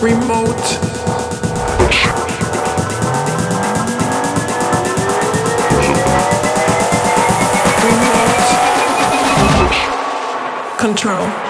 Remote. Control.